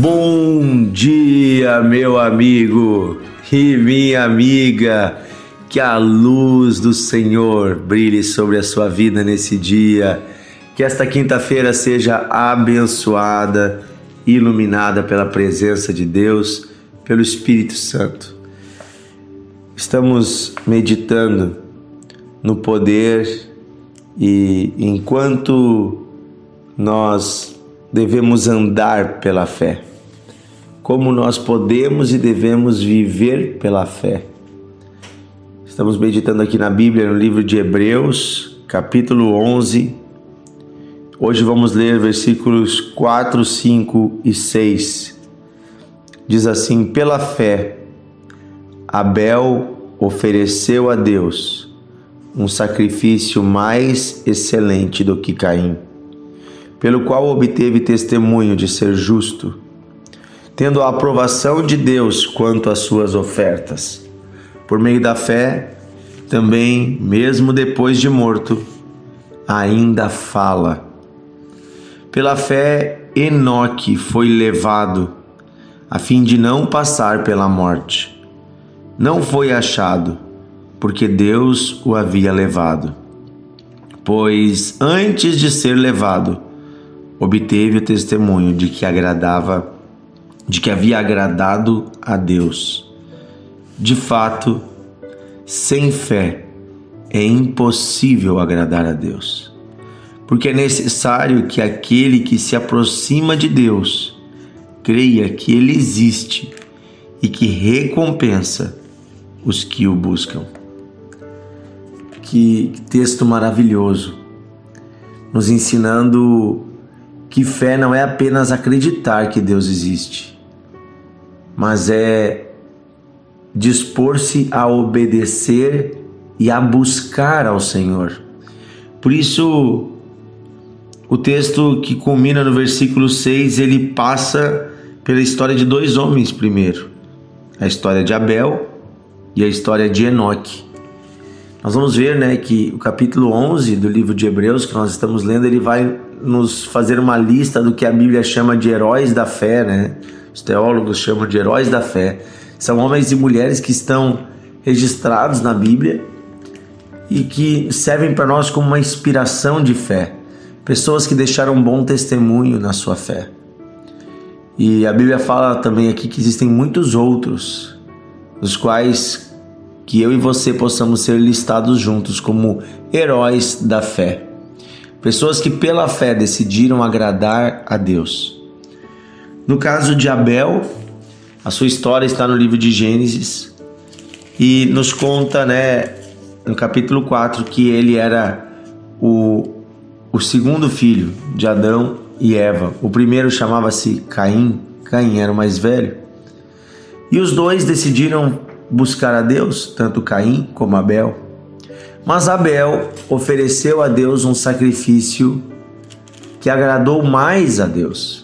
Bom dia, meu amigo e minha amiga. Que a luz do Senhor brilhe sobre a sua vida nesse dia. Que esta quinta-feira seja abençoada, iluminada pela presença de Deus, pelo Espírito Santo. Estamos meditando no poder e enquanto nós devemos andar pela fé, como nós podemos e devemos viver pela fé. Estamos meditando aqui na Bíblia, no livro de Hebreus, capítulo 11. Hoje vamos ler versículos 4, 5 e 6. Diz assim: Pela fé, Abel ofereceu a Deus um sacrifício mais excelente do que Caim, pelo qual obteve testemunho de ser justo, tendo a aprovação de Deus quanto às suas ofertas. Por meio da fé, também, mesmo depois de morto, ainda fala. Pela fé, Enoque foi levado, a fim de não passar pela morte. Não foi achado, porque Deus o havia levado. Pois antes de ser levado, obteve o testemunho de que agradava, de que havia agradado a Deus. De fato, sem fé é impossível agradar a Deus, porque é necessário que aquele que se aproxima de Deus creia que Ele existe e que recompensa os que o buscam. Que texto maravilhoso, nos ensinando que fé não é apenas acreditar que Deus existe, mas é dispor-se a obedecer e a buscar ao Senhor. Por isso, o texto que culmina no versículo 6, ele passa pela história de dois homens primeiro. A história de Abel e a história de Enoque. Nós vamos ver, né, que o capítulo 11 do livro de Hebreus que nós estamos lendo, ele vai nos fazer uma lista do que a Bíblia chama de heróis da fé, né? Os teólogos chamam de heróis da fé. São homens e mulheres que estão registrados na Bíblia e que servem para nós como uma inspiração de fé. Pessoas que deixaram um bom testemunho na sua fé. E a Bíblia fala também aqui que existem muitos outros, os quais que eu e você possamos ser listados juntos como heróis da fé. Pessoas que pela fé decidiram agradar a Deus. No caso de Abel, a sua história está no livro de Gênesis e nos conta, né, no capítulo 4, que ele era o, o segundo filho de Adão e Eva. O primeiro chamava-se Caim, Caim era o mais velho. E os dois decidiram buscar a Deus, tanto Caim como Abel. Mas Abel ofereceu a Deus um sacrifício que agradou mais a Deus,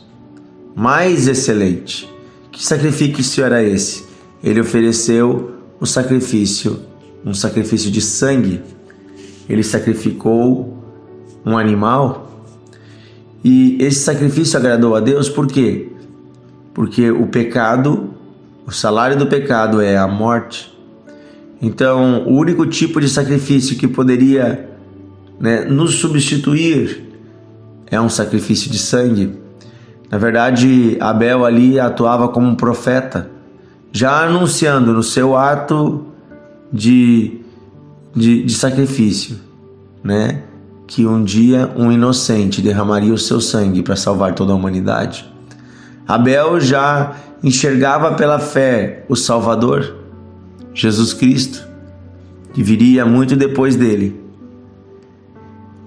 mais excelente. Que sacrifício era esse? Ele ofereceu o sacrifício, um sacrifício de sangue. Ele sacrificou um animal. E esse sacrifício agradou a Deus por quê? Porque o pecado, o salário do pecado é a morte. Então, o único tipo de sacrifício que poderia né, nos substituir é um sacrifício de sangue. Na verdade, Abel ali atuava como um profeta, já anunciando no seu ato de, de, de sacrifício, né? que um dia um inocente derramaria o seu sangue para salvar toda a humanidade. Abel já enxergava pela fé o Salvador, Jesus Cristo, que viria muito depois dele.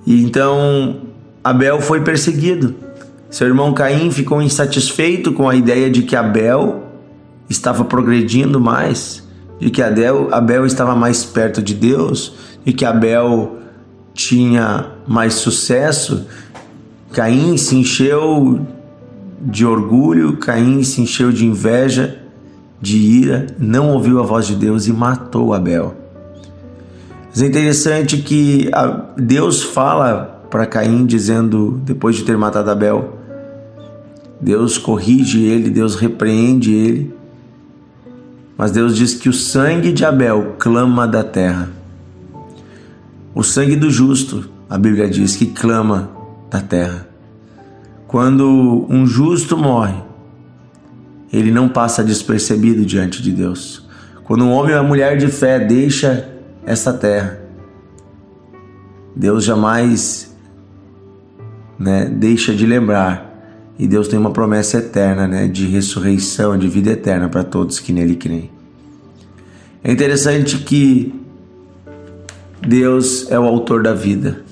E então Abel foi perseguido seu irmão Caim ficou insatisfeito com a ideia de que Abel estava progredindo mais, de que Abel, Abel estava mais perto de Deus, de que Abel tinha mais sucesso. Caim se encheu de orgulho, Caim se encheu de inveja, de ira, não ouviu a voz de Deus e matou Abel. Mas é interessante que Deus fala para Caim dizendo, depois de ter matado Abel, Deus corrige ele, Deus repreende ele. Mas Deus diz que o sangue de Abel clama da terra. O sangue do justo, a Bíblia diz que clama da terra. Quando um justo morre, ele não passa despercebido diante de Deus. Quando um homem ou uma mulher de fé deixa essa terra, Deus jamais né, deixa de lembrar. E Deus tem uma promessa eterna né, de ressurreição, de vida eterna para todos que nele creem. É interessante que Deus é o autor da vida.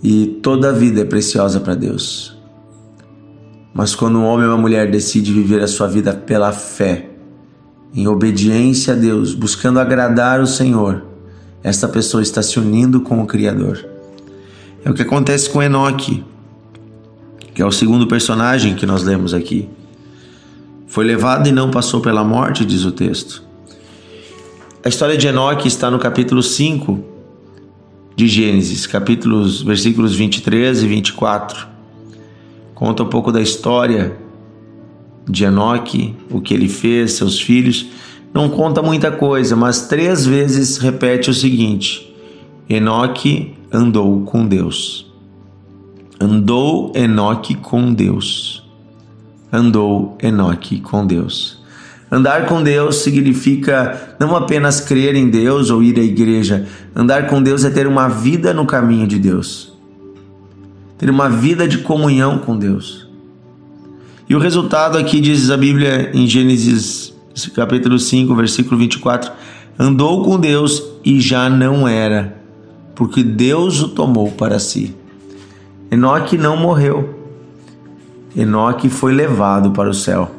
E toda a vida é preciosa para Deus. Mas quando um homem ou uma mulher decide viver a sua vida pela fé, em obediência a Deus, buscando agradar o Senhor, esta pessoa está se unindo com o Criador. É o que acontece com Enoque, que é o segundo personagem que nós lemos aqui. Foi levado e não passou pela morte, diz o texto. A história de Enoque está no capítulo 5 de Gênesis, capítulos, versículos 23 e 24. Conta um pouco da história de Enoque, o que ele fez, seus filhos. Não conta muita coisa, mas três vezes repete o seguinte: Enoque andou com Deus. Andou Enoque com Deus. Andou Enoque com Deus. Andar com Deus significa não apenas crer em Deus ou ir à igreja. Andar com Deus é ter uma vida no caminho de Deus. Ter uma vida de comunhão com Deus. E o resultado aqui diz a Bíblia em Gênesis capítulo 5, versículo 24: andou com Deus e já não era, porque Deus o tomou para si. Enoque não morreu. Enoque foi levado para o céu.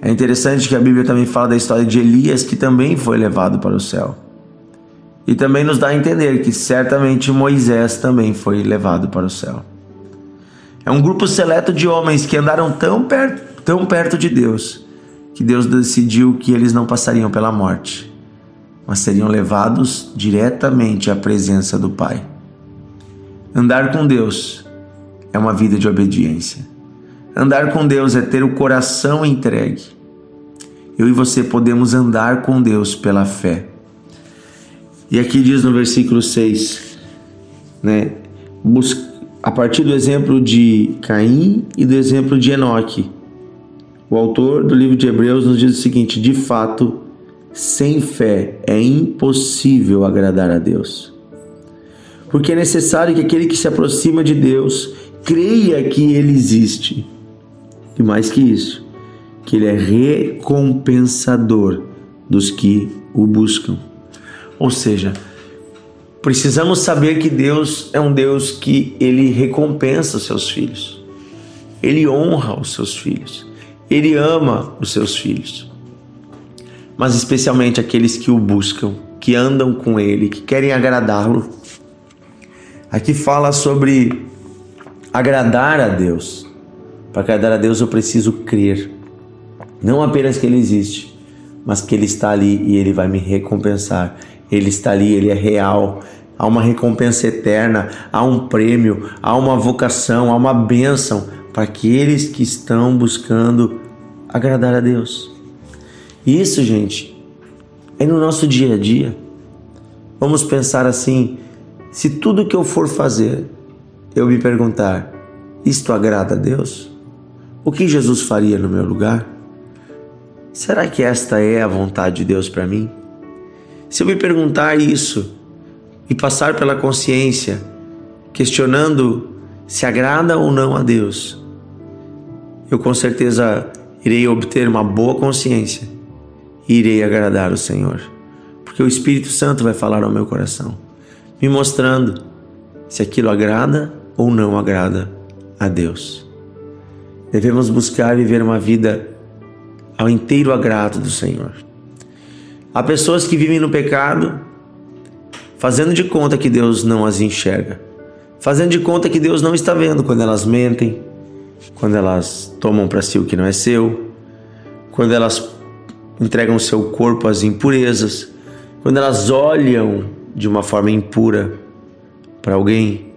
É interessante que a Bíblia também fala da história de Elias, que também foi levado para o céu. E também nos dá a entender que certamente Moisés também foi levado para o céu. É um grupo seleto de homens que andaram tão perto, tão perto de Deus, que Deus decidiu que eles não passariam pela morte, mas seriam levados diretamente à presença do Pai. Andar com Deus é uma vida de obediência. Andar com Deus é ter o coração entregue. Eu e você podemos andar com Deus pela fé. E aqui diz no versículo 6, né, a partir do exemplo de Caim e do exemplo de Enoque. O autor do livro de Hebreus nos diz o seguinte: de fato, sem fé é impossível agradar a Deus. Porque é necessário que aquele que se aproxima de Deus creia que ele existe e mais que isso, que Ele é recompensador dos que o buscam. Ou seja, precisamos saber que Deus é um Deus que Ele recompensa os seus filhos, Ele honra os seus filhos, Ele ama os seus filhos, mas especialmente aqueles que o buscam, que andam com Ele, que querem agradá-lo. Aqui fala sobre agradar a Deus. Para agradar a Deus eu preciso crer. Não apenas que Ele existe, mas que Ele está ali e Ele vai me recompensar. Ele está ali, Ele é real. Há uma recompensa eterna, há um prêmio, há uma vocação, há uma bênção para aqueles que estão buscando agradar a Deus. Isso, gente, é no nosso dia a dia. Vamos pensar assim: se tudo que eu for fazer, eu me perguntar, isto agrada a Deus? O que Jesus faria no meu lugar? Será que esta é a vontade de Deus para mim? Se eu me perguntar isso e passar pela consciência, questionando se agrada ou não a Deus, eu com certeza irei obter uma boa consciência e irei agradar o Senhor, porque o Espírito Santo vai falar ao meu coração, me mostrando se aquilo agrada ou não agrada a Deus. Devemos buscar viver uma vida ao inteiro agrado do Senhor. Há pessoas que vivem no pecado, fazendo de conta que Deus não as enxerga, fazendo de conta que Deus não está vendo quando elas mentem, quando elas tomam para si o que não é seu, quando elas entregam seu corpo às impurezas, quando elas olham de uma forma impura para alguém.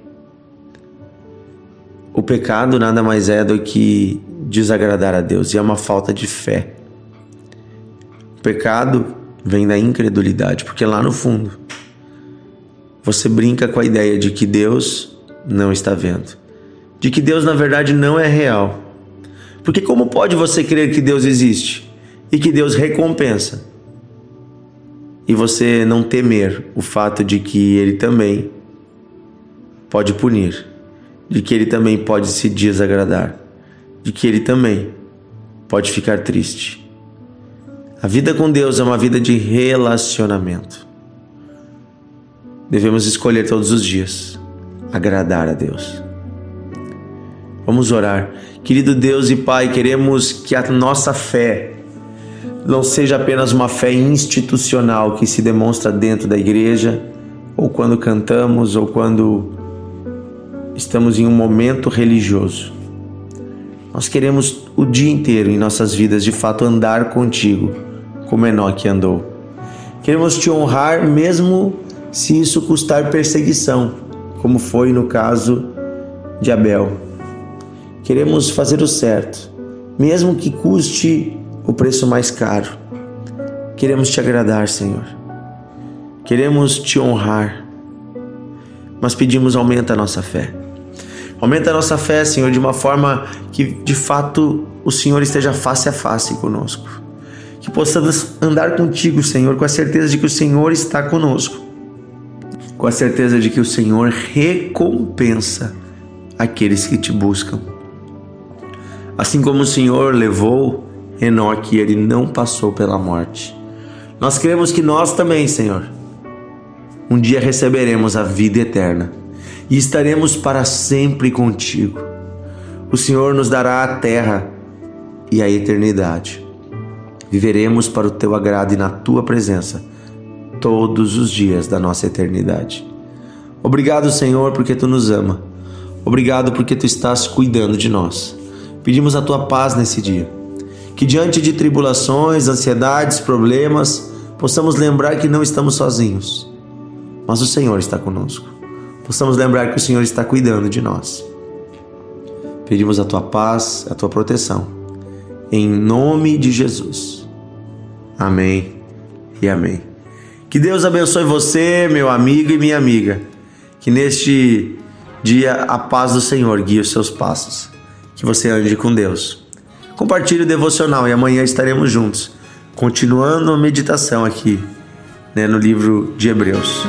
o pecado nada mais é do que desagradar a Deus e é uma falta de fé. O pecado vem da incredulidade, porque lá no fundo você brinca com a ideia de que Deus não está vendo, de que Deus na verdade não é real. Porque como pode você crer que Deus existe e que Deus recompensa e você não temer o fato de que ele também pode punir, de que ele também pode se desagradar, de que ele também pode ficar triste. A vida com Deus é uma vida de relacionamento. Devemos escolher todos os dias agradar a Deus. Vamos orar. Querido Deus e Pai, queremos que a nossa fé não seja apenas uma fé institucional que se demonstra dentro da igreja, ou quando cantamos, ou quando estamos em um momento religioso. Nós queremos o dia inteiro em nossas vidas de fato andar contigo como Enoque andou. Queremos te honrar mesmo se isso custar perseguição, como foi no caso de Abel. Queremos fazer o certo, mesmo que custe o preço mais caro. Queremos te agradar, Senhor. Queremos te honrar. Mas pedimos aumenta a nossa fé. Aumenta a nossa fé, Senhor, de uma forma que de fato o Senhor esteja face a face conosco que possamos andar contigo, Senhor, com a certeza de que o Senhor está conosco, com a certeza de que o Senhor recompensa aqueles que te buscam. Assim como o Senhor levou Enoque, ele não passou pela morte. Nós cremos que nós também, Senhor, um dia receberemos a vida eterna e estaremos para sempre contigo. O Senhor nos dará a terra e a eternidade viveremos para o teu agrado e na tua presença todos os dias da nossa eternidade. Obrigado, Senhor, porque tu nos ama. Obrigado porque tu estás cuidando de nós. Pedimos a tua paz nesse dia. Que diante de tribulações, ansiedades, problemas, possamos lembrar que não estamos sozinhos, mas o Senhor está conosco. Possamos lembrar que o Senhor está cuidando de nós. Pedimos a tua paz, a tua proteção. Em nome de Jesus. Amém e amém. Que Deus abençoe você, meu amigo e minha amiga. Que neste dia a paz do Senhor guie os seus passos. Que você ande com Deus. Compartilhe o devocional e amanhã estaremos juntos, continuando a meditação aqui né, no livro de Hebreus.